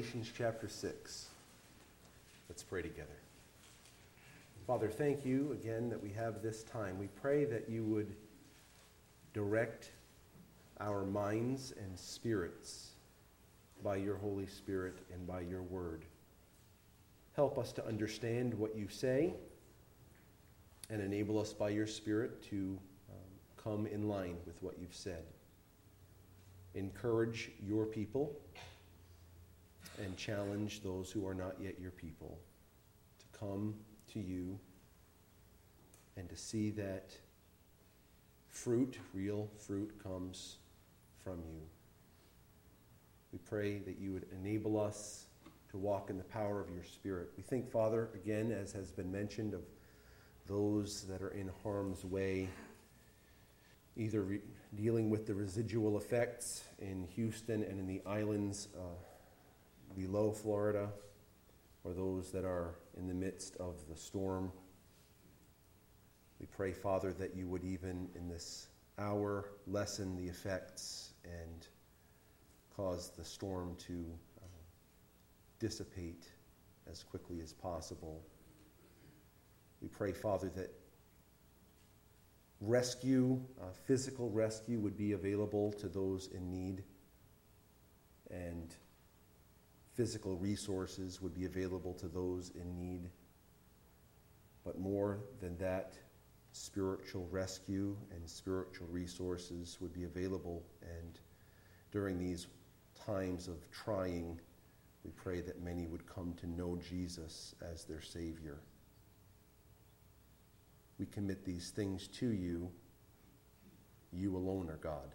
Galatians chapter 6. Let's pray together. Father, thank you again that we have this time. We pray that you would direct our minds and spirits by your Holy Spirit and by your word. Help us to understand what you say and enable us by your Spirit to um, come in line with what you've said. Encourage your people and challenge those who are not yet your people to come to you and to see that fruit, real fruit, comes from you. We pray that you would enable us to walk in the power of your Spirit. We think, Father, again, as has been mentioned, of those that are in harm's way, either re- dealing with the residual effects in Houston and in the islands uh, below Florida, or those that are in the midst of the storm. We pray, Father, that you would even in this hour lessen the effects and cause the storm to uh, dissipate as quickly as possible. We pray, Father, that rescue, uh, physical rescue, would be available to those in need, and physical resources would be available to those in need. But more than that, spiritual rescue and spiritual resources would be available. And during these times of trying, we pray that many would come to know Jesus as their Savior. We commit these things to you. You alone are God.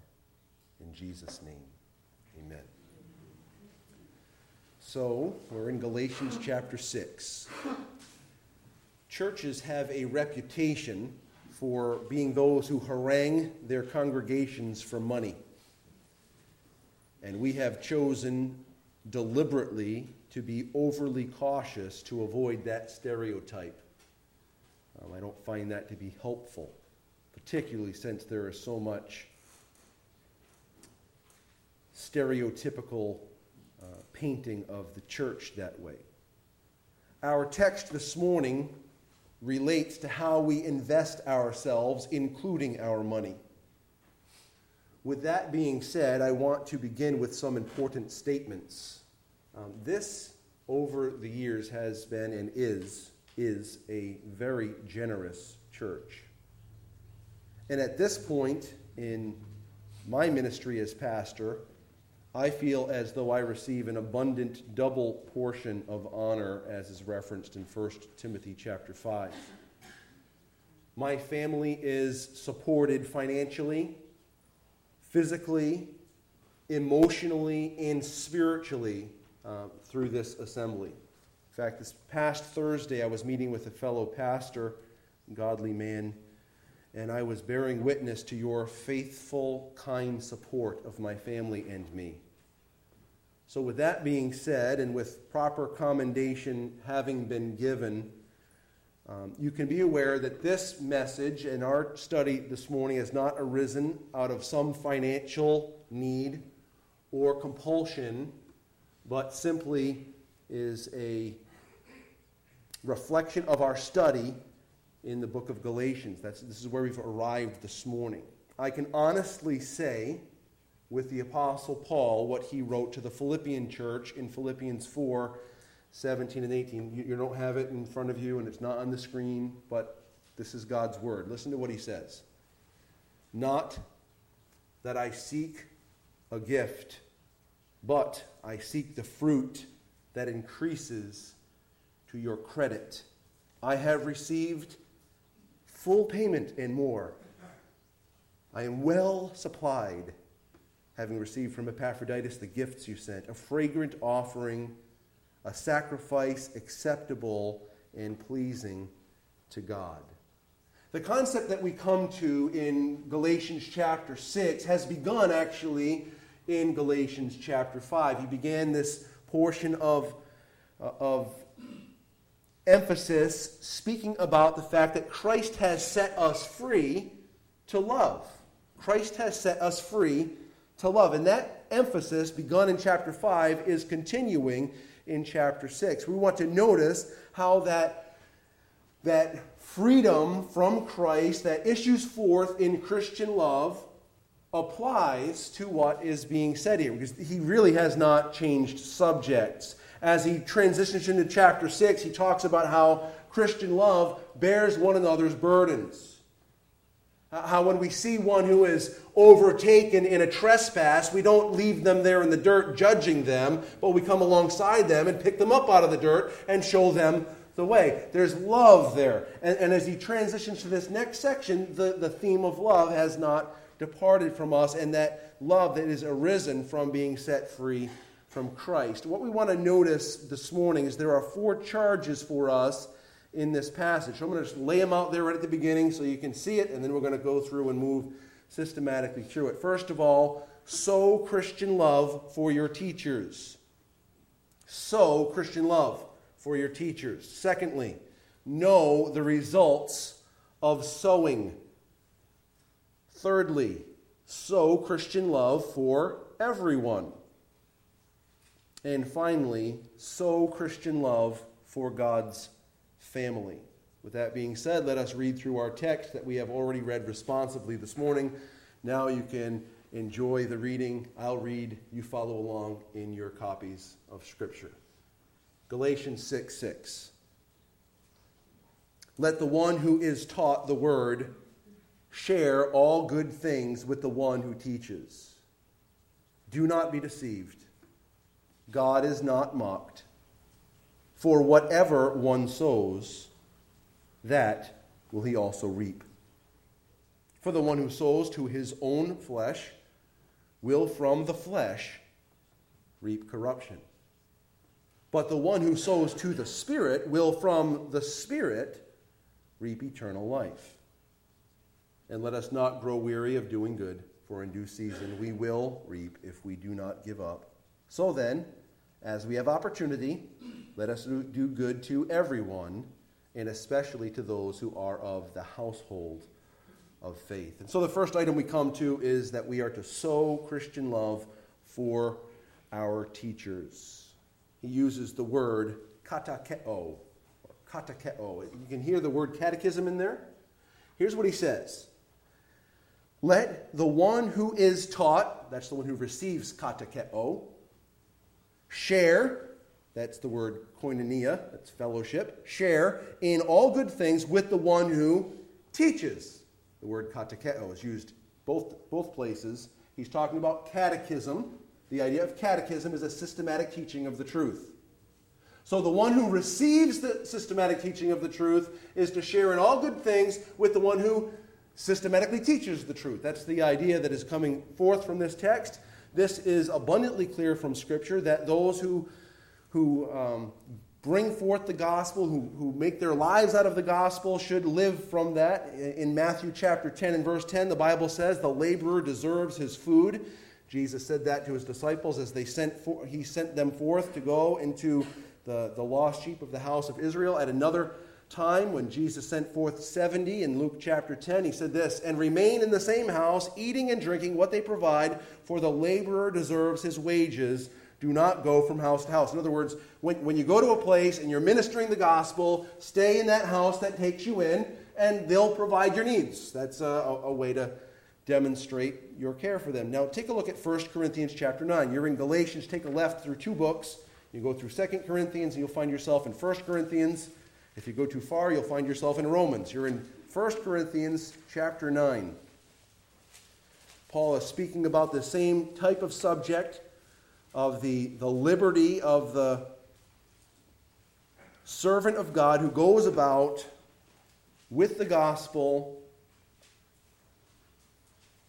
In Jesus' name, amen. So, we're in Galatians chapter 6. Churches have a reputation for being those who harangue their congregations for money. And we have chosen deliberately to be overly cautious to avoid that stereotype. Um, I don't find that to be helpful, particularly since there is so much stereotypical painting of the church that way. Our text this morning relates to how we invest ourselves, including our money. With that being said, I want to begin with some important statements. Um, this, over the years, has been and is is a very generous church. And at this point in my ministry as pastor, I feel as though I receive an abundant double portion of honor as is referenced in 1 Timothy chapter 5. My family is supported financially, physically, emotionally, and spiritually uh, through this assembly. In fact, this past Thursday, I was meeting with a fellow pastor, godly man, and I was bearing witness to your faithful, kind support of my family and me. So, with that being said, and with proper commendation having been given, um, you can be aware that this message and our study this morning has not arisen out of some financial need or compulsion, but simply is a reflection of our study in the book of Galatians. That's, this is where we've arrived this morning. I can honestly say, with the Apostle Paul, what he wrote to the Philippian church in Philippians 4 17 and 18. You, you don't have it in front of you and it's not on the screen, but this is God's word. Listen to what he says. Not that I seek a gift, but I seek the fruit that increases to your credit. I have received full payment and more. I am well supplied, having received from Epaphroditus the gifts you sent, a fragrant offering, a sacrifice acceptable and pleasing to God. The concept that we come to in Galatians chapter 6 has begun actually in Galatians chapter 5. He began this portion of, uh, of emphasis speaking about the fact that Christ has set us free to love. Christ has set us free to love. And that emphasis begun in chapter 5 is continuing in chapter 6. We want to notice how that, that freedom from Christ that issues forth in Christian love applies to what is being said here, because he really has not changed subjects. As he transitions into chapter 6, he talks about how Christian love bears one another's burdens. How, when we see one who is overtaken in a trespass, we don't leave them there in the dirt judging them, but we come alongside them and pick them up out of the dirt and show them the way. There's love there. And, and as he transitions to this next section, the, the theme of love has not departed from us, and that love that is arisen from being set free from Christ. What we want to notice this morning is there are four charges for us in this passage. So I'm going to just lay them out there right at the beginning so you can see it, and then we're going to go through and move systematically through it. First of all, sow Christian love for your teachers. Sow Christian love for your teachers. Secondly, know the results of sowing. Thirdly, sow Christian love for everyone. And finally, sow Christian love for God's family. With that being said, let us read through our text that we have already read responsibly this morning. Now you can enjoy the reading. I'll read, you follow along in your copies of Scripture. Galatians 6 6. Let the one who is taught the word share all good things with the one who teaches. Do not be deceived. God is not mocked. For whatever one sows, that will he also reap. For the one who sows to his own flesh will from the flesh reap corruption. But the one who sows to the Spirit will from the Spirit reap eternal life. And let us not grow weary of doing good, for in due season we will reap if we do not give up. So then, as we have opportunity, let us do good to everyone, and especially to those who are of the household of faith. And so the first item we come to is that we are to sow Christian love for our teachers. He uses the word katakeo, katakeo. You can hear the word catechism in there. Here's what he says. Let the one who is taught, that's the one who receives katakeo, share that's the word koinonia, that's fellowship. Share in all good things with the one who teaches. The word katekeo is used both, both places. He's talking about catechism. The idea of catechism is a systematic teaching of the truth. So the one who receives the systematic teaching of the truth is to share in all good things with the one who systematically teaches the truth. That's the idea that is coming forth from this text. This is abundantly clear from Scripture that those who who um, bring forth the gospel, who, who make their lives out of the gospel, should live from that. In Matthew chapter 10 and verse 10, the Bible says, The laborer deserves his food. Jesus said that to his disciples as they sent for, he sent them forth to go into the, the lost sheep of the house of Israel. At another time, when Jesus sent forth 70 in Luke chapter 10, he said this, And remain in the same house, eating and drinking what they provide, for the laborer deserves his wages do not go from house to house. In other words, when, when you go to a place and you're ministering the gospel, stay in that house that takes you in, and they'll provide your needs. That's a, a way to demonstrate your care for them. Now, take a look at 1 Corinthians chapter 9. You're in Galatians, take a left through two books. You go through 2 Corinthians, and you'll find yourself in 1 Corinthians. If you go too far, you'll find yourself in Romans. You're in 1 Corinthians chapter 9. Paul is speaking about the same type of subject of the, the liberty of the servant of God who goes about with the gospel.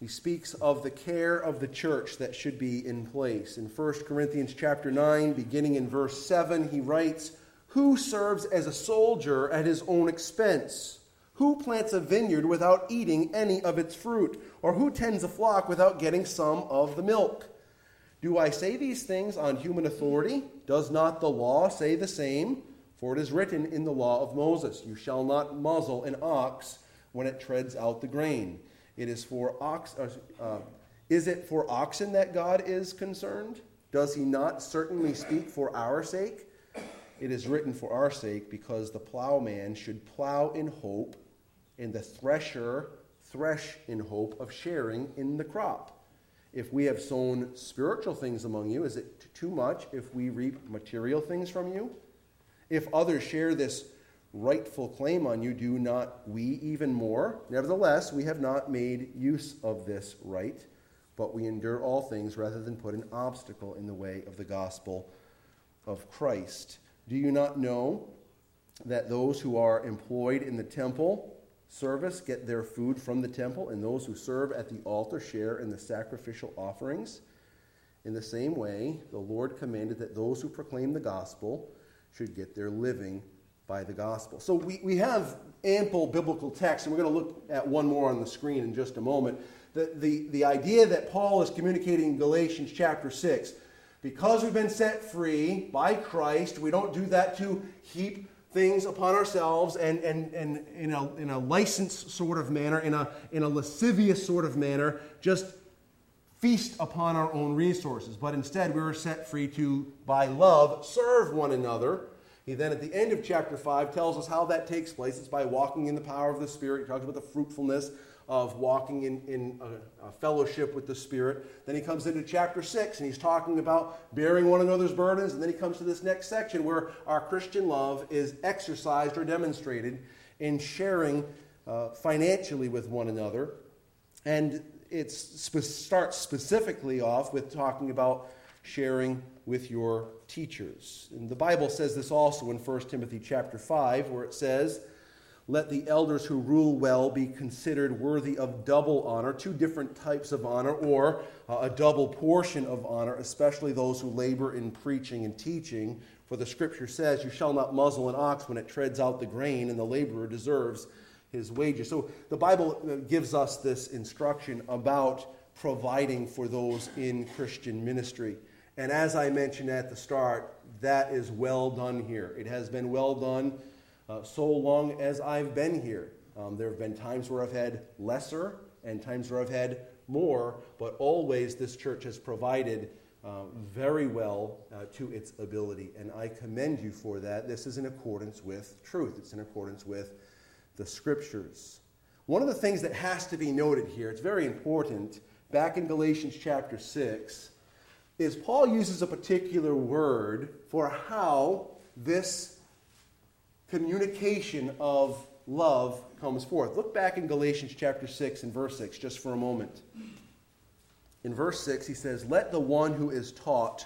He speaks of the care of the church that should be in place. In 1 Corinthians chapter 9, beginning in verse 7, he writes, Who serves as a soldier at his own expense? Who plants a vineyard without eating any of its fruit? Or who tends a flock without getting some of the milk? Do I say these things on human authority? Does not the law say the same? For it is written in the law of Moses, You shall not muzzle an ox when it treads out the grain. It is for ox, uh, uh, Is it for oxen that God is concerned? Does he not certainly speak for our sake? It is written for our sake because the plowman should plow in hope, and the thresher thresh in hope of sharing in the crop. If we have sown spiritual things among you, is it too much if we reap material things from you? If others share this rightful claim on you, do not we even more? Nevertheless, we have not made use of this right, but we endure all things rather than put an obstacle in the way of the gospel of Christ. Do you not know that those who are employed in the temple service get their food from the temple, and those who serve at the altar share in the sacrificial offerings? In the same way, the Lord commanded that those who proclaim the gospel should get their living by the gospel. So we, we have ample biblical text, and we're going to look at one more on the screen in just a moment. The, the, the idea that Paul is communicating in Galatians chapter 6 because we've been set free by Christ, we don't do that to heap things upon ourselves and, and, and in, a, in a licensed sort of manner, in a, in a lascivious sort of manner, just feast upon our own resources. But instead, we are set free to, by love, serve one another. He then, at the end of chapter 5, tells us how that takes place. It's by walking in the power of the Spirit. He talks about the fruitfulness of walking in, in a, a, fellowship with the Spirit. Then he comes into chapter 6 and he's talking about bearing one another's burdens. And then he comes to this next section where our Christian love is exercised or demonstrated in sharing uh, financially with one another. And it starts specifically off with talking about sharing with your teachers. And the Bible says this also in 1 Timothy chapter 5 where it says, let the elders who rule well be considered worthy of double honor, two different types of honor, or uh, a double portion of honor, especially those who labor in preaching and teaching. For the scripture says, You shall not muzzle an ox when it treads out the grain, and the laborer deserves his wages. So the Bible uh, gives us this instruction about providing for those in Christian ministry. And as I mentioned at the start, that is well done here. It has been well done uh, so long as I've been here. Um, there have been times where I've had lesser and times where I've had more, but always this church has provided uh, very well uh, to its ability. And I commend you for that. This is in accordance with truth, it's in accordance with the scriptures. One of the things that has to be noted here, it's very important, back in Galatians chapter 6, is Paul uses a particular word for how this communication of love comes forth. Look back in Galatians chapter 6 and verse 6 just for a moment. In verse 6, he says, Let the one who is taught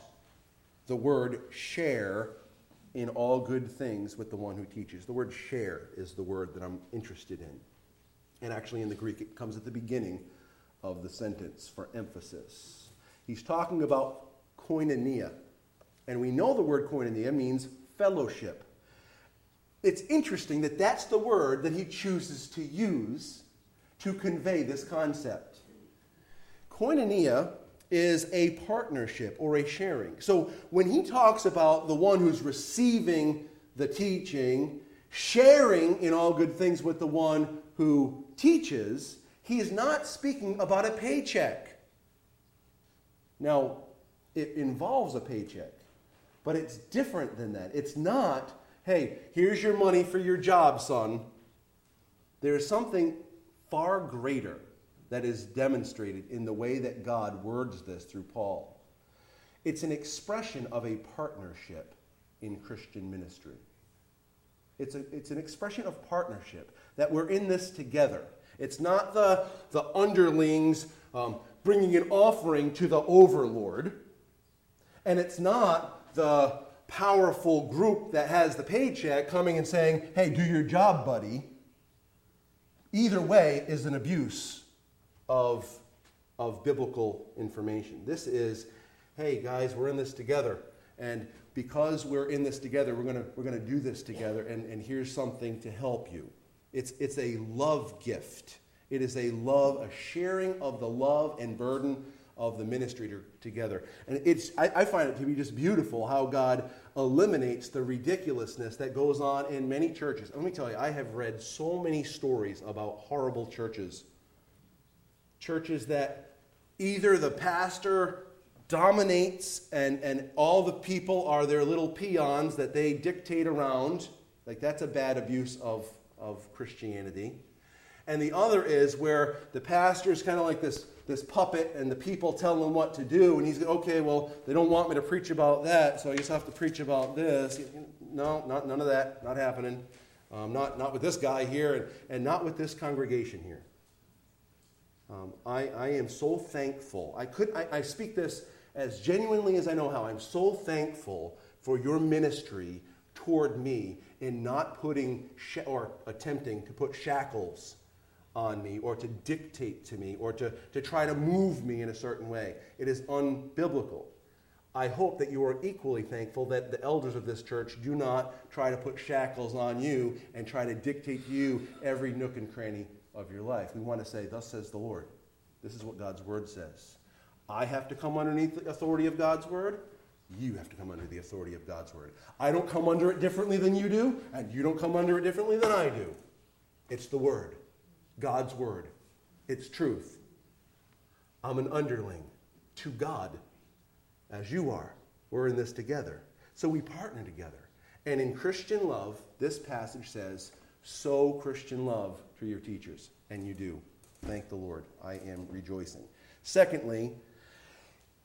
the word share in all good things with the one who teaches. The word share is the word that I'm interested in. And actually, in the Greek, it comes at the beginning of the sentence for emphasis. He's talking about koinonia. And we know the word koinonia means fellowship it's interesting that that's the word that he chooses to use to convey this concept. Koinonia is a partnership or a sharing. So when he talks about the one who's receiving the teaching, sharing in all good things with the one who teaches, he is not speaking about a paycheck. Now, it involves a paycheck, but it's different than that. It's not hey, here's your money for your job, son. There is something far greater that is demonstrated in the way that God words this through Paul. It's an expression of a partnership in Christian ministry. It's, a, it's an expression of partnership, that we're in this together. It's not the, the underlings um, bringing an offering to the overlord, and it's not the powerful group that has the paycheck coming and saying, hey, do your job, buddy, either way is an abuse of, of biblical information. This is, hey, guys, we're in this together. And because we're in this together, we're going we're gonna do this together, and, and here's something to help you. It's, it's a love gift. It is a love, a sharing of the love and burden of the ministry to, together. And it's, I, I, find it to be just beautiful how God eliminates the ridiculousness that goes on in many churches. Let me tell you, I have read so many stories about horrible churches. Churches that Either the pastor dominates and, and all the people are their little peons that they dictate around. Like that's a bad abuse of, of Christianity. And the other is where the pastor is kind of like this, this puppet and the people telling him what to do. And he's, okay, well, they don't want me to preach about that, so I just have to preach about this. No, not, none of that. Not happening. Um, not, not with this guy here and, and not with this congregation here. Um, I, I am so thankful. I, could, I, I speak this as genuinely as I know how. I'm so thankful for your ministry toward me in not putting sh- or attempting to put shackles on me or to dictate to me or to, to try to move me in a certain way. It is unbiblical. I hope that you are equally thankful that the elders of this church do not try to put shackles on you and try to dictate to you every nook and cranny of your life. We want to say, Thus says the Lord. This is what God's word says. I have to come underneath the authority of God's word. You have to come under the authority of God's word. I don't come under it differently than you do, and you don't come under it differently than I do. It's the word. God's word. It's truth. I'm an underling to God as you are. We're in this together. So we partner together. And in Christian love, this passage says, sow Christian love to your teachers. And you do. Thank the Lord. I am rejoicing. Secondly,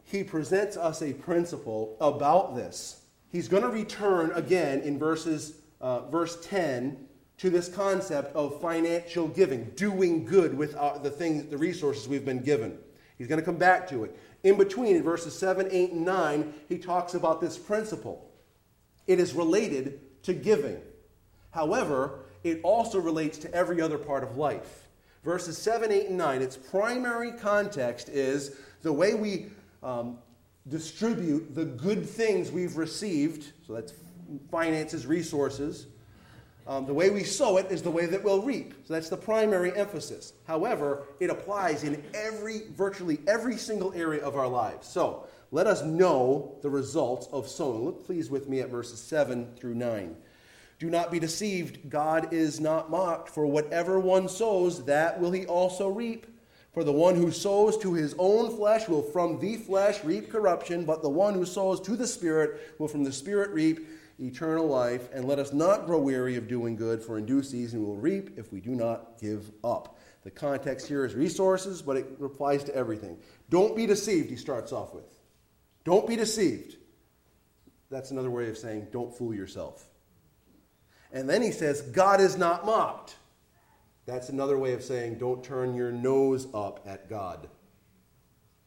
he presents us a principle about this. He's going to return again in verses, uh, verse 10 to this concept of financial giving, doing good with our, the things, the resources we've been given. He's going to come back to it. In between, in verses 7, 8, and 9, he talks about this principle. It is related to giving. However, it also relates to every other part of life. Verses 7, 8, and 9, its primary context is the way we um, distribute the good things we've received, so that's finances, resources, um, the way we sow it is the way that we'll reap. So that's the primary emphasis. However, it applies in every, virtually every single area of our lives. So let us know the results of sowing. Look, please, with me at verses 7 through 9. Do not be deceived. God is not mocked. For whatever one sows, that will he also reap. For the one who sows to his own flesh will from the flesh reap corruption, but the one who sows to the Spirit will from the Spirit reap eternal life, and let us not grow weary of doing good, for in due season we will reap if we do not give up. The context here is resources, but it applies to everything. Don't be deceived, he starts off with. Don't be deceived. That's another way of saying don't fool yourself. And then he says, God is not mocked. That's another way of saying don't turn your nose up at God.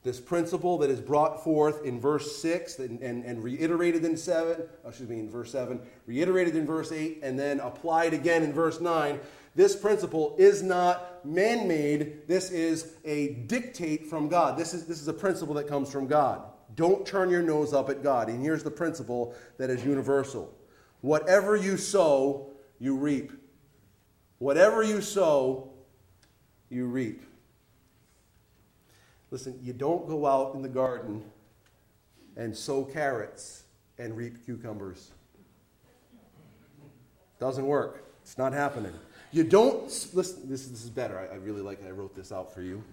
This principle that is brought forth in verse 6 and, and, and reiterated in 7, excuse me, in verse 7, reiterated in verse 8, and then applied again in verse 9. This principle is not man made. This is a dictate from God. This is, this is a principle that comes from God. Don't turn your nose up at God. And here's the principle that is universal whatever you sow, you reap. Whatever you sow, you reap. Listen, you don't go out in the garden and sow carrots and reap cucumbers. Doesn't work. It's not happening. You don't, listen, this, this is better. I, I really like it. I wrote this out for you.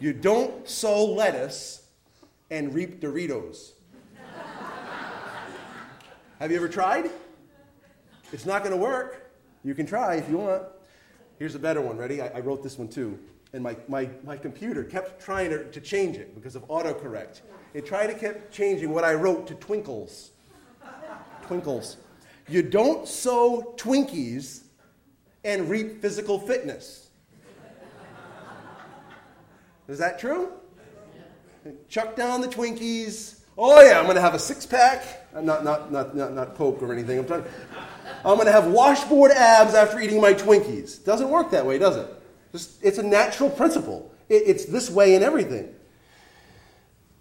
You don't sow lettuce and reap Doritos. Have you ever tried? It's not going to work. You can try if you want. Here's a better one. Ready? I, I wrote this one too and my, my, my computer kept trying to, to change it because of autocorrect. It tried to keep changing what I wrote to twinkles. twinkles. You don't sow Twinkies and reap physical fitness. Is that true? Chuck down the Twinkies. Oh yeah, I'm going to have a six pack. I'm uh, not not not not not Coke or anything. I'm trying. I'm going to have washboard abs after eating my Twinkies. Doesn't work that way, does it? It's a natural principle. It's this way in everything.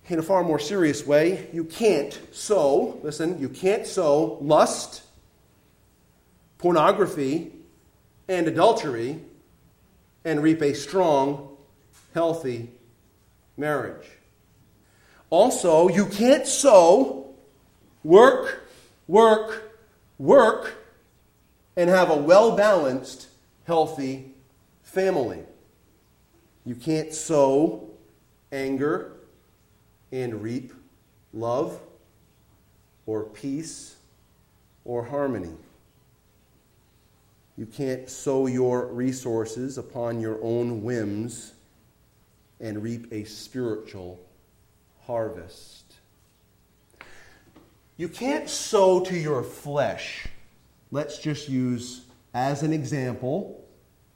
In a far more serious way, you can't sow, listen, you can't sow lust, pornography, and adultery and reap a strong, healthy marriage. Also, you can't sow, work, work, work, and have a well balanced, healthy family. You can't sow, anger and reap love or peace or harmony. You can't sow your resources upon your own whims and reap a spiritual harvest. You can't sow to your flesh. Let's just use as an example,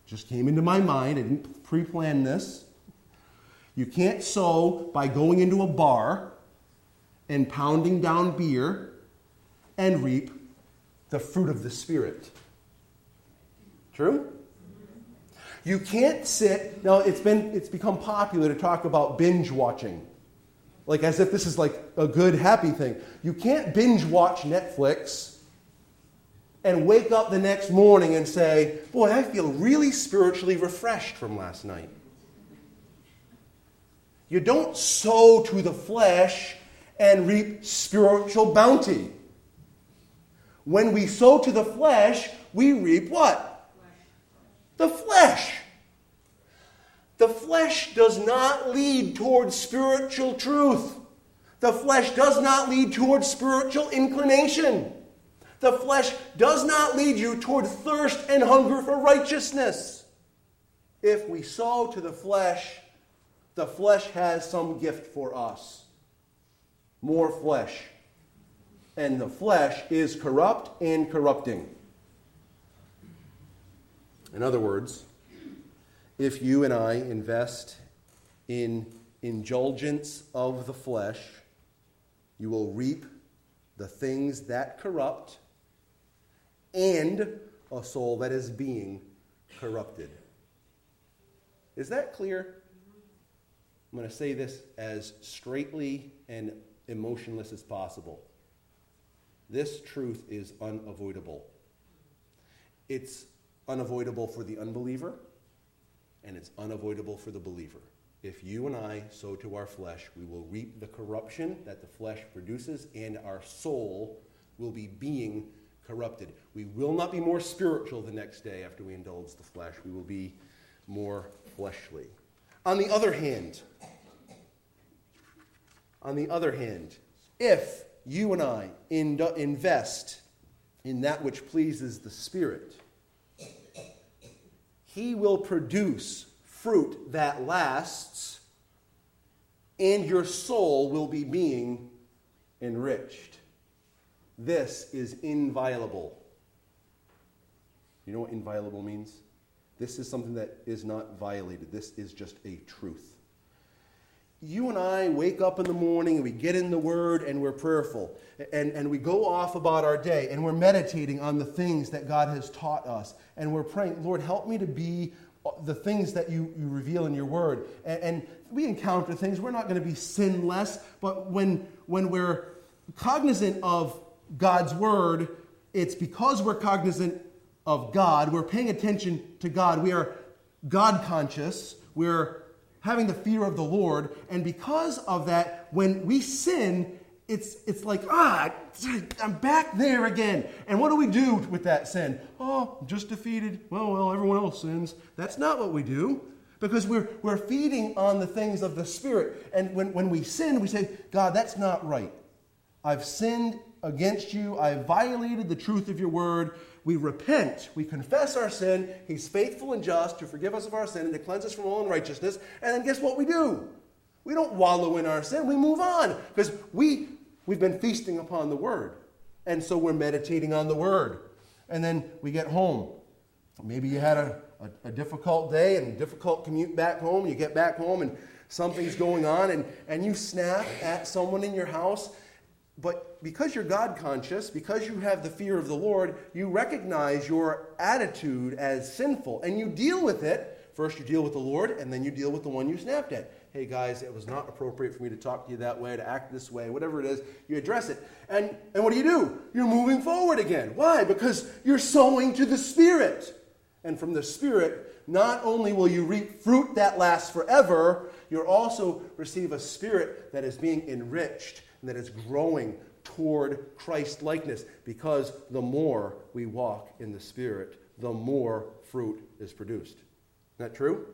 just came into my mind, I didn't pre plan this. You can't sow by going into a bar and pounding down beer and reap the fruit of the Spirit. True? You can't sit. Now, it's, been, it's become popular to talk about binge watching, like as if this is like a good, happy thing. You can't binge watch Netflix and wake up the next morning and say, Boy, I feel really spiritually refreshed from last night. You don't sow to the flesh and reap spiritual bounty. When we sow to the flesh, we reap what? The flesh. The flesh does not lead towards spiritual truth. The flesh does not lead towards spiritual inclination. The flesh does not lead you toward thirst and hunger for righteousness. If we sow to the flesh, the flesh has some gift for us. More flesh. And the flesh is corrupt and corrupting. In other words, if you and I invest in indulgence of the flesh, you will reap the things that corrupt and a soul that is being corrupted. Is that clear? I'm going to say this as straightly and emotionless as possible. This truth is unavoidable. It's unavoidable for the unbeliever, and it's unavoidable for the believer. If you and I sow to our flesh, we will reap the corruption that the flesh produces, and our soul will be being corrupted. We will not be more spiritual the next day after we indulge the flesh. We will be more fleshly. On the other hand, on the other hand, if you and I invest in that which pleases the Spirit, He will produce fruit that lasts, and your soul will be being enriched. This is inviolable. You know what inviolable means? This is something that is not violated. This is just a truth. You and I wake up in the morning and we get in the Word and we're prayerful. And, and we go off about our day and we're meditating on the things that God has taught us. And we're praying, Lord, help me to be uh, the things that you, you reveal in your Word. And, and we encounter things. We're not going to be sinless, but when, when we're cognizant of God's Word, it's because we're cognizant of God, we're paying attention to God, we are God conscious, we're having the fear of the Lord, and because of that, when we sin, it's, it's like, ah, I'm back there again. And what do we do with that sin? Oh, just defeated. Well, well, everyone else sins. That's not what we do because we're, we're feeding on the things of the Spirit. And when, when we sin, we say, God, that's not right. I've sinned against you. I violated the truth of your word. We repent. We confess our sin. He's faithful and just to forgive us of our sin and to cleanse us from all unrighteousness. And then guess what we do? We don't wallow in our sin. We move on because we, we've been feasting upon the word. And so we're meditating on the word. And then we get home. Maybe you had a, a, a difficult day and a difficult commute back home. You get back home and something's going on and, and you snap at someone in your house but because you're God conscious, because you have the fear of the Lord, you recognize your attitude as sinful and you deal with it. First, you deal with the Lord, and then you deal with the one you snapped at. Hey, guys, it was not appropriate for me to talk to you that way, to act this way, whatever it is, you address it. And, and what do you do? You're moving forward again. Why? Because you're sowing to the Spirit. And from the Spirit, not only will you reap fruit that lasts forever, you'll also receive a spirit that is being enriched and that it's growing toward Christ likeness because the more we walk in the Spirit, the more fruit is produced. Isn't that true?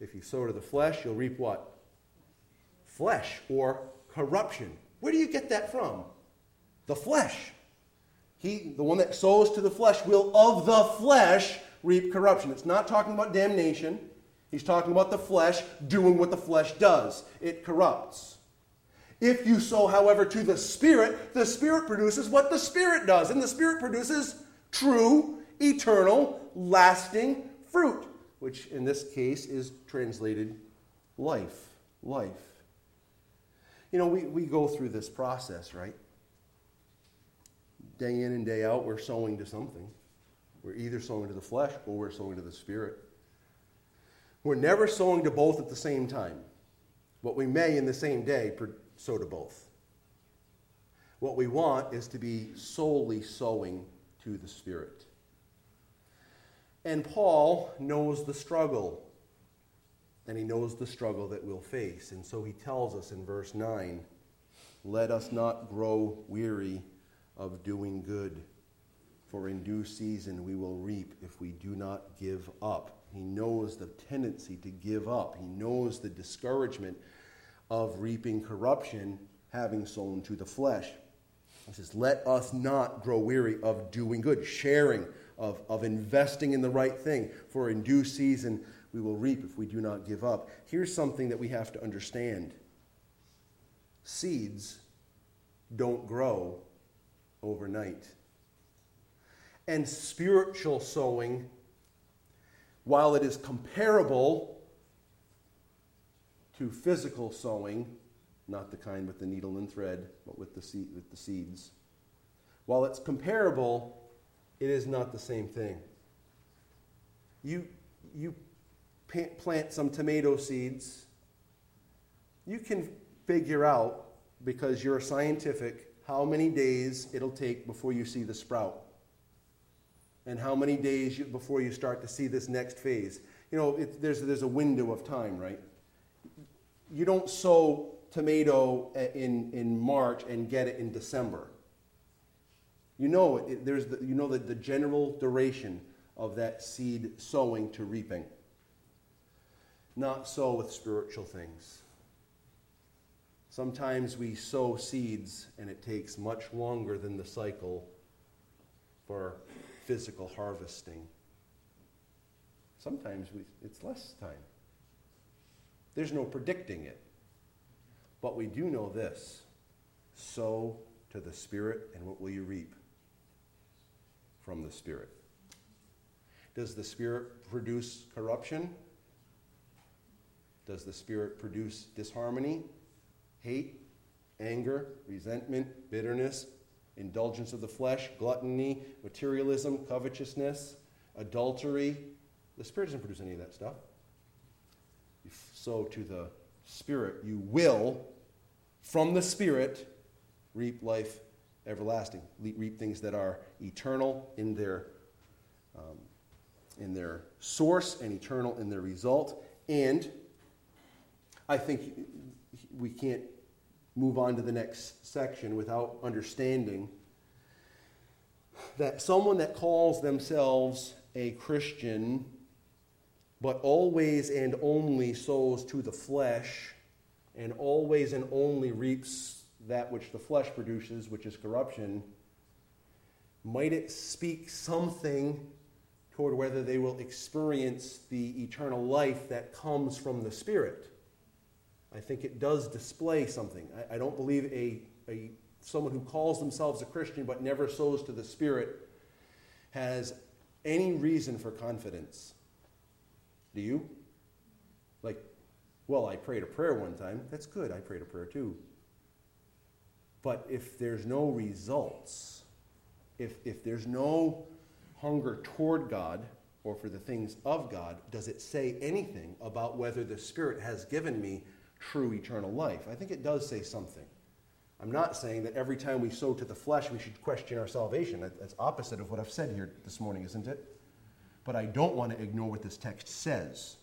If you sow to the flesh, you'll reap what? flesh or corruption. Where do you get that from? The flesh. He, the one that sows to the flesh, will of the flesh reap corruption. It's not talking about damnation. He's talking about the flesh doing what the flesh does. It corrupts. If you sow, however, to the Spirit, the Spirit produces what the Spirit does. And the Spirit produces true, eternal, lasting fruit, which in this case is translated life. Life. You know, we, we go through this process, right? Day in and day out, we're sowing to something. We're either sowing to the flesh or we're sowing to the Spirit. We're never sowing to both at the same time. But we may, in the same day, sow to both. What we want is to be solely sowing to the Spirit. And Paul knows the struggle, and he knows the struggle that we'll face. And so he tells us in verse 9 let us not grow weary of doing good, for in due season we will reap if we do not give up. He knows the tendency to give up, he knows the discouragement of reaping corruption, having sown to the flesh. He says, Let us not grow weary of doing good, sharing, of, of investing in the right thing, for in due season we will reap if we do not give up. Here's something that we have to understand seeds don't grow overnight. And spiritual sowing, while it is comparable to physical sowing, not the kind with the needle and thread, but with the, seed, with the seeds. While it's comparable, it is not the same thing. You, you plant some tomato seeds, you can figure out, because you're scientific, how many days it'll take before you see the sprout. And how many days you, before you start to see this next phase. You know, it, there's, there's a window of time, right? You don't sow tomato eh, in, in March and get it in December. You know, it, there's the, you know the, the general duration of that seed sowing to reaping. Not so with spiritual things. Sometimes we sow seeds and it takes much longer than the cycle for physical harvesting. Sometimes we, it's less time. There's no predicting it. But we do know this sow to the Spirit, and what will you reap? From the Spirit. Does the Spirit produce corruption? Does the Spirit produce disharmony, hate, anger, resentment, bitterness, indulgence of the flesh, gluttony, materialism, covetousness, adultery? The Spirit doesn't produce any of that stuff sow to the Spirit, you will, from the Spirit, reap life everlasting, reap things that are eternal in their, um, in their source and eternal in their result. And I think we can't move on to the next section without understanding that someone that calls themselves a Christian but always and only sows to the flesh, and always and only reaps that which the flesh produces, which is corruption, might it speak something toward whether they will experience the eternal life that comes from the Spirit? I think it does display something. I, I don't believe a, a, someone who calls themselves a Christian but never sows to the Spirit has any reason for confidence. Do you? Like, well, I prayed a prayer one time. That's good. I prayed a prayer too. But if there's no results, if, if there's no hunger toward God or for the things of God, does it say anything about whether the Spirit has given me true eternal life? I think it does say something. I'm not saying that every time we sow to the flesh, we should question our salvation. That's opposite of what I've said here this morning, isn't it? But I don't want to ignore what this text says.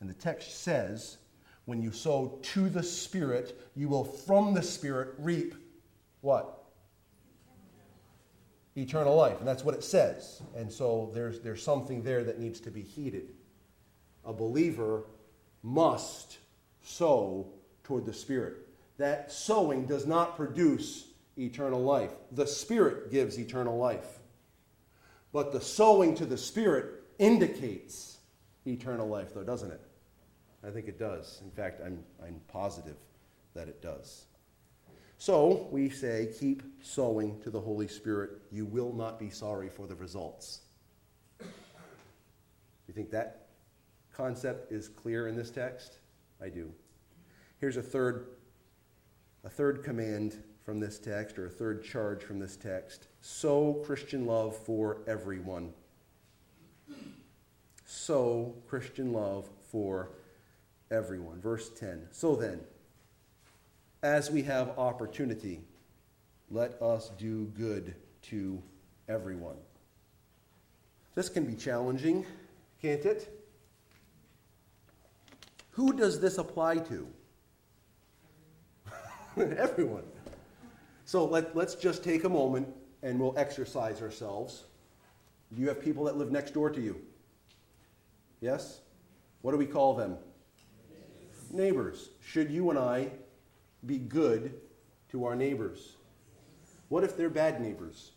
And the text says, when you sow to the Spirit, you will from the Spirit reap what? Eternal life. And that's what it says. And so there's, there's something there that needs to be heeded. A believer must sow toward the Spirit. That sowing does not produce eternal life. The Spirit gives eternal life. But the sowing to the Spirit indicates eternal life, though, doesn't it? I think it does. In fact, I'm, I'm positive that it does. So we say, keep sowing to the Holy Spirit. You will not be sorry for the results. You think that concept is clear in this text? I do. Here's a third, a third command from this text, or a third charge from this text. Sow Christian love for everyone. Sow Christian love for everyone. Verse 10. So then, as we have opportunity, let us do good to everyone. This can be challenging, can't it? Who does this apply to? Everyone. So let, let's just take a moment and we'll exercise ourselves. You have people that live next door to you? Yes? What do we call them? Neighbors. Should you and I be good to our neighbors? What if they're bad neighbors?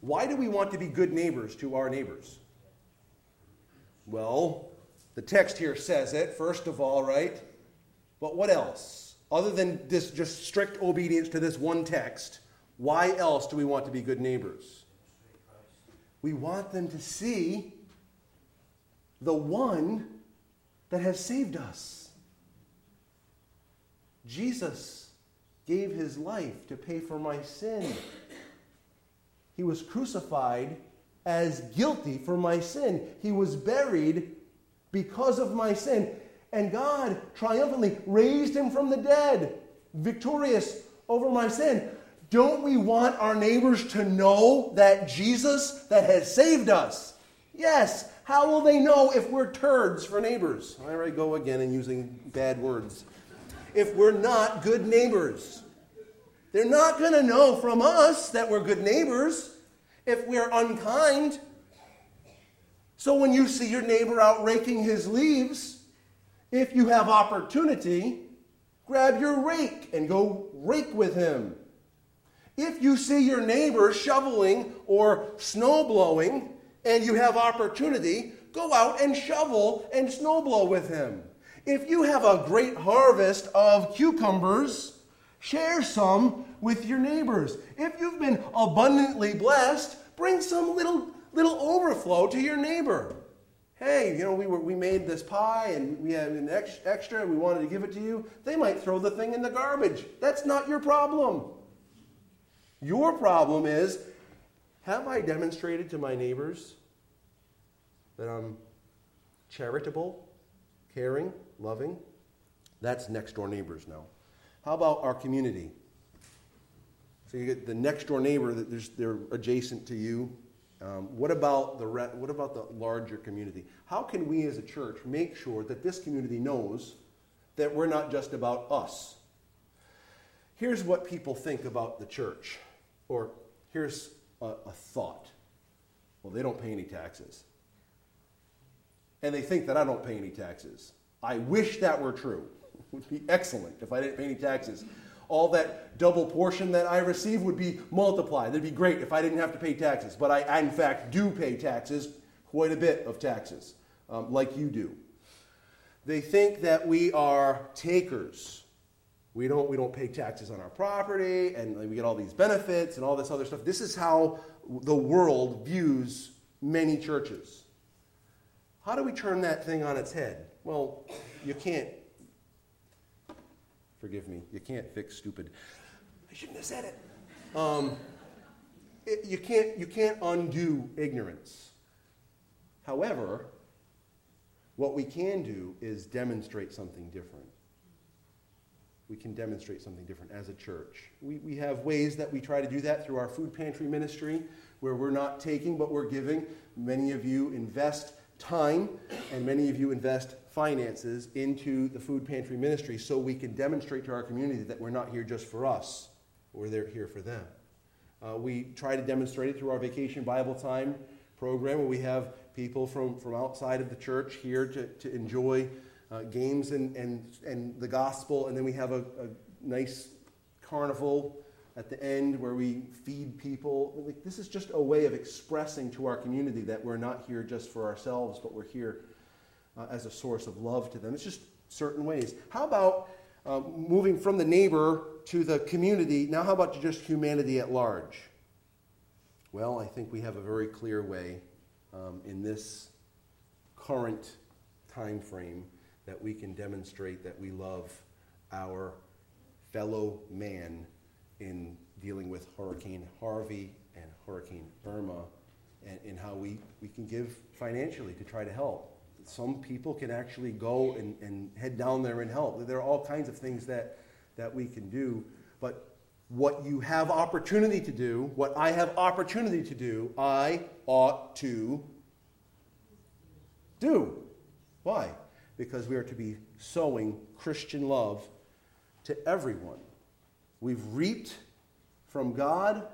Why do we want to be good neighbors to our neighbors? Well, the text here says it, first of all, right? But what else? Other than this just strict obedience to this one text, why else do we want to be good neighbors? We want them to see the one that has saved us. Jesus gave his life to pay for my sin. He was crucified as guilty for my sin. He was buried because of my sin. And God triumphantly raised him from the dead, victorious over my sin. Don't we want our neighbors to know that Jesus that has saved us? Yes. How will they know if we're turds for neighbors? There I go again and using bad words. If we're not good neighbors, they're not going to know from us that we're good neighbors if we're unkind. So when you see your neighbor out raking his leaves, if you have opportunity, grab your rake and go rake with him. If you see your neighbor shoveling or snow blowing and you have opportunity, go out and shovel and snow blow with him. If you have a great harvest of cucumbers, share some with your neighbors. If you've been abundantly blessed, bring some little little overflow to your neighbor. Hey, you know, we, were, we made this pie and we had an ex- extra and we wanted to give it to you. They might throw the thing in the garbage. That's not your problem. Your problem is have I demonstrated to my neighbors that I'm charitable, caring, loving? That's next door neighbors now. How about our community? So you get the next door neighbor that they're adjacent to you, um, what about the re- what about the larger community? How can we as a church make sure that this community knows that we're not just about us? Here's what people think about the church, or here's a, a thought. Well, they don't pay any taxes. And they think that I don't pay any taxes. I wish that were true. It would be excellent if I didn't pay any taxes all that double portion that I receive would be multiplied. That'd be great if I didn't have to pay taxes. But I, I in fact, do pay taxes, quite a bit of taxes, um, like you do. They think that we are takers. We don't, we don't pay taxes on our property, and we get all these benefits and all this other stuff. This is how the world views many churches. How do we turn that thing on its head? Well, you can't Forgive me. You can't fix stupid. I shouldn't have said it. Um, it you, can't, you can't undo ignorance. However, what we can do is demonstrate something different. We can demonstrate something different as a church. We, we have ways that we try to do that through our food pantry ministry, where we're not taking, but we're giving. Many of you invest time, and many of you invest finances into the food pantry ministry so we can demonstrate to our community that we're not here just for us, we're there here for them. Uh, we try to demonstrate it through our Vacation Bible Time program, where we have people from, from outside of the church here to, to enjoy uh, games and, and, and the gospel, and then we have a, a nice carnival at the end where we feed people. Like, this is just a way of expressing to our community that we're not here just for ourselves, but we're here uh, as a source of love to them. It's just certain ways. How about uh, moving from the neighbor to the community? Now, how about just humanity at large? Well, I think we have a very clear way um, in this current time frame that we can demonstrate that we love our fellow man in dealing with Hurricane Harvey and Hurricane Irma and, and how we, we can give financially to try to help. Some people can actually go and, and head down there and help. There are all kinds of things that, that we can do. But what you have opportunity to do, what I have opportunity to do, I ought to do. Why? Because we are to be sowing Christian love to everyone. We've reaped from God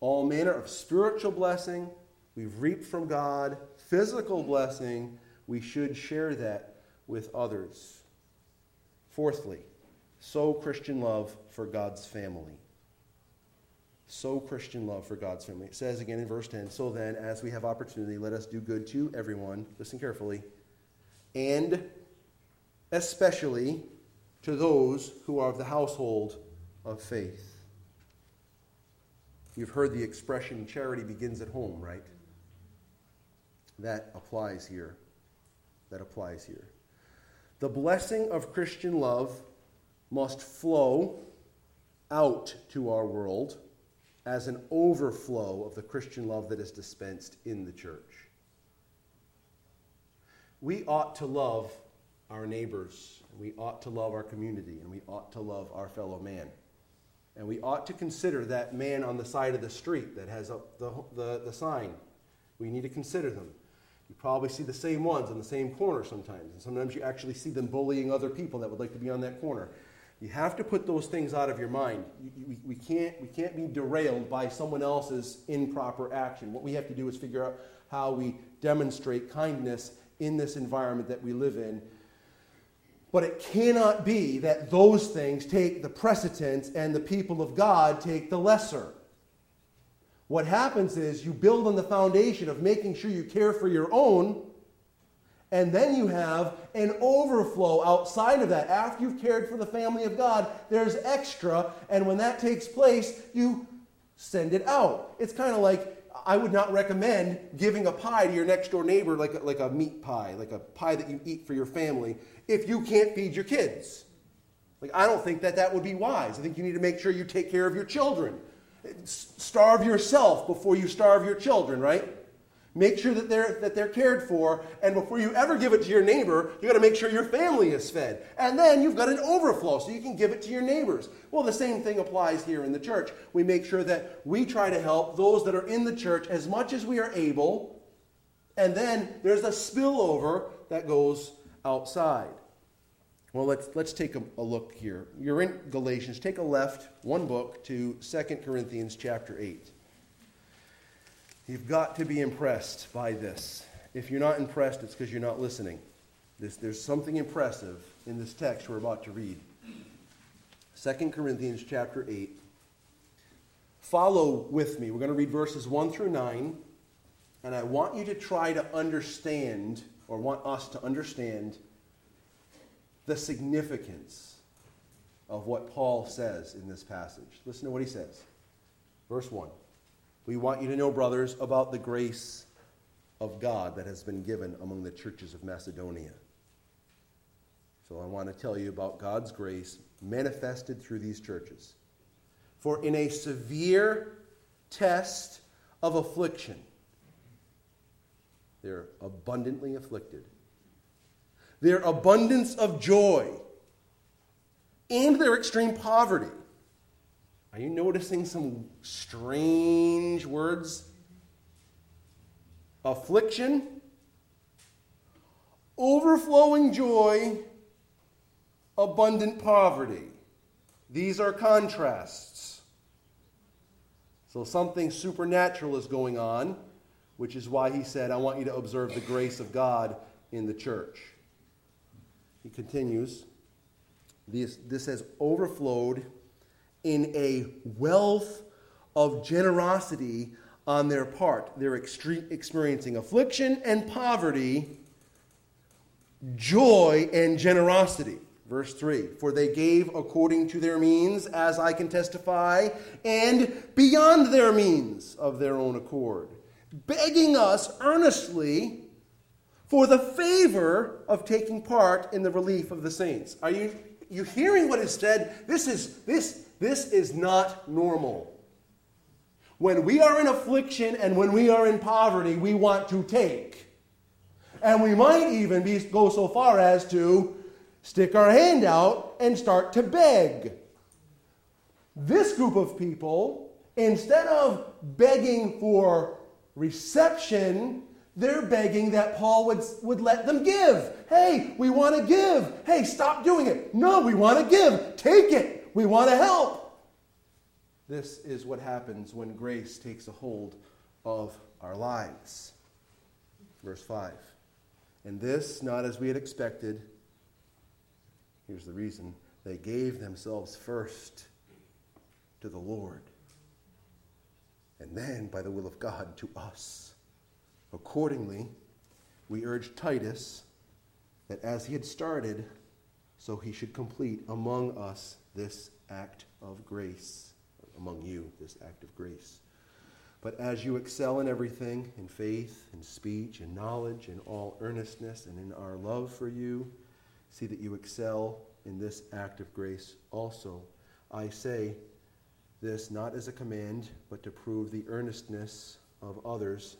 all manner of spiritual blessing. We've reaped from God physical blessing. We should share that with others. Fourthly, sow Christian love for God's family. Sow Christian love for God's family. It says again in verse 10 So then, as we have opportunity, let us do good to everyone. Listen carefully. And especially to those who are of the household of faith. You've heard the expression charity begins at home, right? That applies here. That applies here. The blessing of Christian love must flow out to our world as an overflow of the Christian love that is dispensed in the church. We ought to love our neighbors, and we ought to love our community, and we ought to love our fellow man. And we ought to consider that man on the side of the street that has up the, the, the sign. We need to consider them. You probably see the same ones on the same corner sometimes. And sometimes you actually see them bullying other people that would like to be on that corner. You have to put those things out of your mind. We, we, can't, we can't be derailed by someone else's improper action. What we have to do is figure out how we demonstrate kindness in this environment that we live in but it cannot be that those things take the precedence and the people of God take the lesser. What happens is you build on the foundation of making sure you care for your own, and then you have an overflow outside of that. After you've cared for the family of God, there's extra, and when that takes place, you send it out. It's kind of like I would not recommend giving a pie to your next door neighbor, like a, like a meat pie, like a pie that you eat for your family, if you can't feed your kids. Like, I don't think that that would be wise. I think you need to make sure you take care of your children. Starve yourself before you starve your children, right? Make sure that they're, that they're cared for, and before you ever give it to your neighbor, you got to make sure your family is fed. And then you've got an overflow so you can give it to your neighbors. Well, the same thing applies here in the church. We make sure that we try to help those that are in the church as much as we are able, and then there's a spillover that goes outside. Well, let's, let's take a, a, look here. You're in Galatians. Take a left, one book, to 2 Corinthians chapter 8. You've got to be impressed by this. If you're not impressed, it's because you're not listening. This, there's something impressive in this text we're about to read. 2 Corinthians chapter 8. Follow with me. We're going to read verses 1 through 9. And I want you to try to understand, or want us to understand, the significance of what Paul says in this passage. Listen to what he says. Verse 1. We want you to know, brothers, about the grace of God that has been given among the churches of Macedonia. So I want to tell you about God's grace manifested through these churches. For in a severe test of affliction, they're abundantly afflicted their abundance of joy, and their extreme poverty. Are you noticing some strange words? Affliction, overflowing joy, abundant poverty. These are contrasts. So something supernatural is going on, which is why he said, I want you to observe the grace of God in the church. He continues, this, this has overflowed in a wealth of generosity on their part. They're extre- experiencing affliction and poverty, joy and generosity. Verse 3 For they gave according to their means, as I can testify, and beyond their means of their own accord, begging us earnestly for the favor of taking part in the relief of the saints. Are you, you hearing what is said? This is, this, this is not normal. When we are in affliction and when we are in poverty, we want to take. And we might even be, go so far as to stick our hand out and start to beg. This group of people, instead of begging for reception, they're begging that Paul would, would let them give. Hey, we want to give. Hey, stop doing it. No, we want to give. Take it. We want to help. This is what happens when grace takes a hold of our lives. Verse 5. And this, not as we had expected, here's the reason they gave themselves first to the Lord, and then, by the will of God, to us. Accordingly, we urge Titus that as he had started, so he should complete among us this act of grace among you, this act of grace. But as you excel in everything, in faith, in speech, in knowledge, in all earnestness, and in our love for you, see that you excel in this act of grace also. I say this not as a command, but to prove the earnestness of others,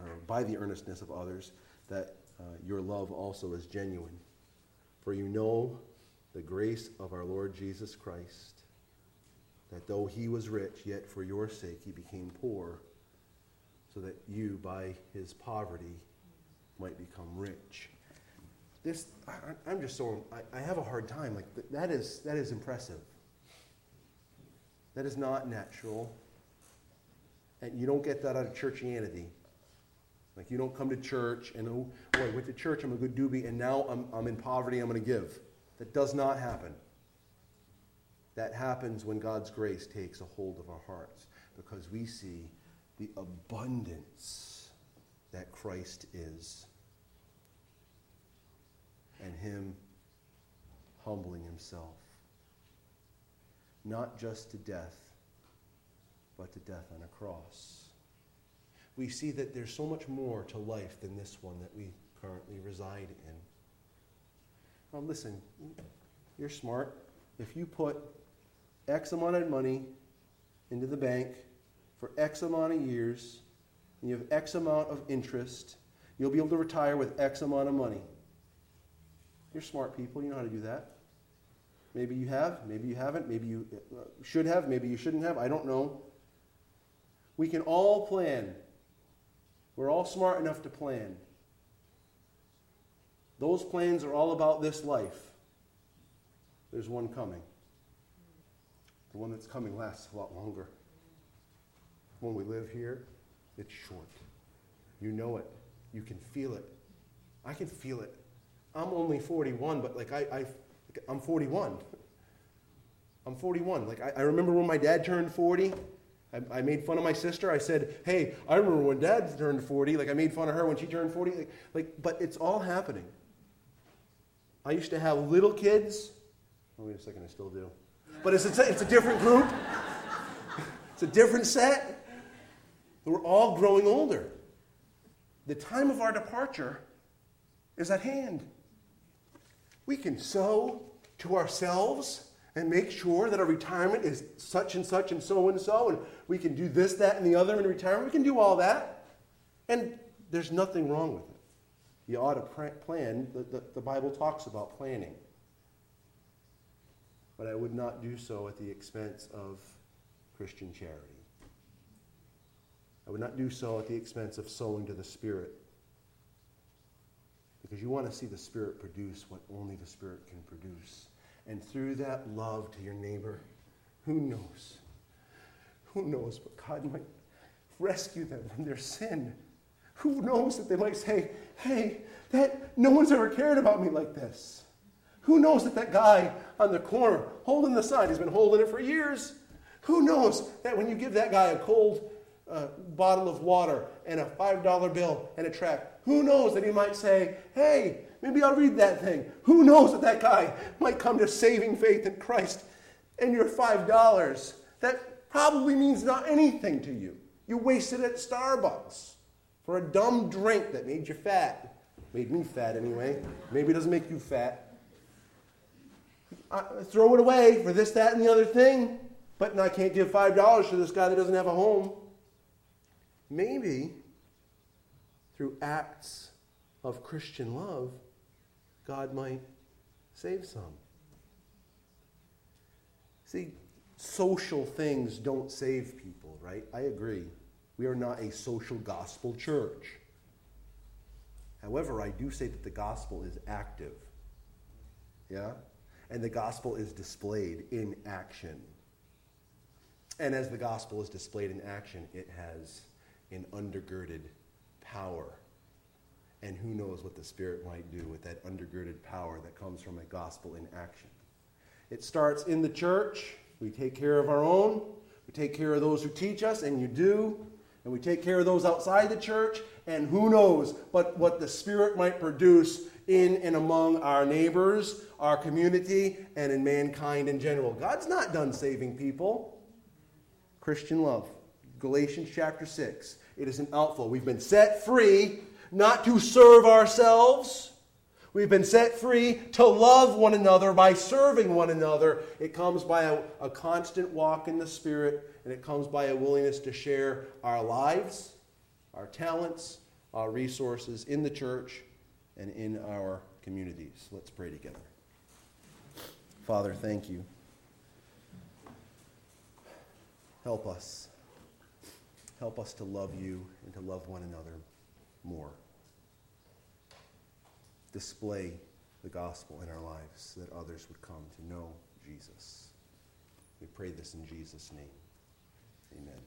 or by the earnestness of others, that uh, your love also is genuine. For you know the grace of our Lord Jesus Christ that though he was rich, yet for your sake he became poor, so that you, by his poverty, might become rich. This, I, am just so, I, I, have a hard time. Like, that is, that is impressive. That is not natural. And you don't get that out of churchianity. Like, you don't come to church and, oh, boy, I went to church, I'm a good doobie, and now I'm, I'm in poverty, I'm going to give. That does not happen. That happens when God's grace takes a hold of our hearts because we see the abundance that Christ is and Him humbling Himself, not just to death, but to death on a cross. We see that there's so much more to life than this one that we currently reside in. Now, listen, you're smart. If you put X amount of money into the bank for X amount of years, and you have X amount of interest, you'll be able to retire with X amount of money. You're smart people, you know how to do that. Maybe you have, maybe you haven't, maybe you uh, should have, maybe you shouldn't have, I don't know. We can all plan. We're all smart enough to plan. Those plans are all about this life. There's one coming. The one that's coming lasts a lot longer. When we live here, it's short. You know it. You can feel it. I can feel it. I'm only 41, but like I, I I'm 41. I'm 41. Like I, I remember when my dad turned 40. I, made fun of my sister. I said, "Hey, I remember when Dad turned 40. Like I made fun of her when she turned 40. Like, like but it's all happening. I used to have little kids. Oh, wait a second, I still do but it's a, it's a different group. It's a different set. We're all growing older. The time of our departure is at hand. We can sow to ourselves and make sure that our retirement is such and such and so and so, and we can do this, that, and the other in retirement. We can do all that. And there's nothing wrong with it. You ought to plan. The, the, the Bible talks about planning but I would not do so at the expense of Christian charity. I would not do so at the expense of sowing to the Spirit. Because you want to see the Spirit produce what only the Spirit can produce. And through that love to your neighbor, who knows? Who knows? But God might rescue them from their sin. Who knows that they might say, hey, that no one's ever cared about me like this. Who knows that that guy on the corner holding the sign, he's been holding it for years. Who knows that when you give that guy a cold uh, bottle of water and a $5 bill and a tract, who knows that he might say, hey, maybe I'll read that thing. Who knows that that guy might come to saving faith in Christ and your $5, that probably means not anything to you. You wasted it at Starbucks for a dumb drink that made you fat. Made me fat anyway. Maybe it doesn't make you fat. I throw it away for this, that, and the other thing, but I can't give $5 to this guy that doesn't have a home. Maybe through acts of Christian love, God might save some. See, social things don't save people, right? I agree. We are not a social gospel church. However, I do say that the gospel is active. Yeah? And the gospel is displayed in action. And as the gospel is displayed in action, it has an undergirded power. And who knows what the Spirit might do with that undergirded power that comes from a gospel in action. It starts in the church. We take care of our own. We take care of those who teach us, and you do. And we take care of those outside the church. And who knows but what the Spirit might produce in and among our neighbors, our community, and in mankind in general. God's not done saving people. Christian love. Galatians chapter 6. It is an outflow. We've been set free not to serve ourselves We've been set free to love one another by serving one another. It comes by a, a, constant walk in the Spirit, and it comes by a willingness to share our lives, our talents, our resources in the church and in our communities. Let's pray together. Father, thank you. Help us. Help us to love you and to love one another more display the gospel in our lives so that others would come to know Jesus. We pray this in Jesus' name. Amen.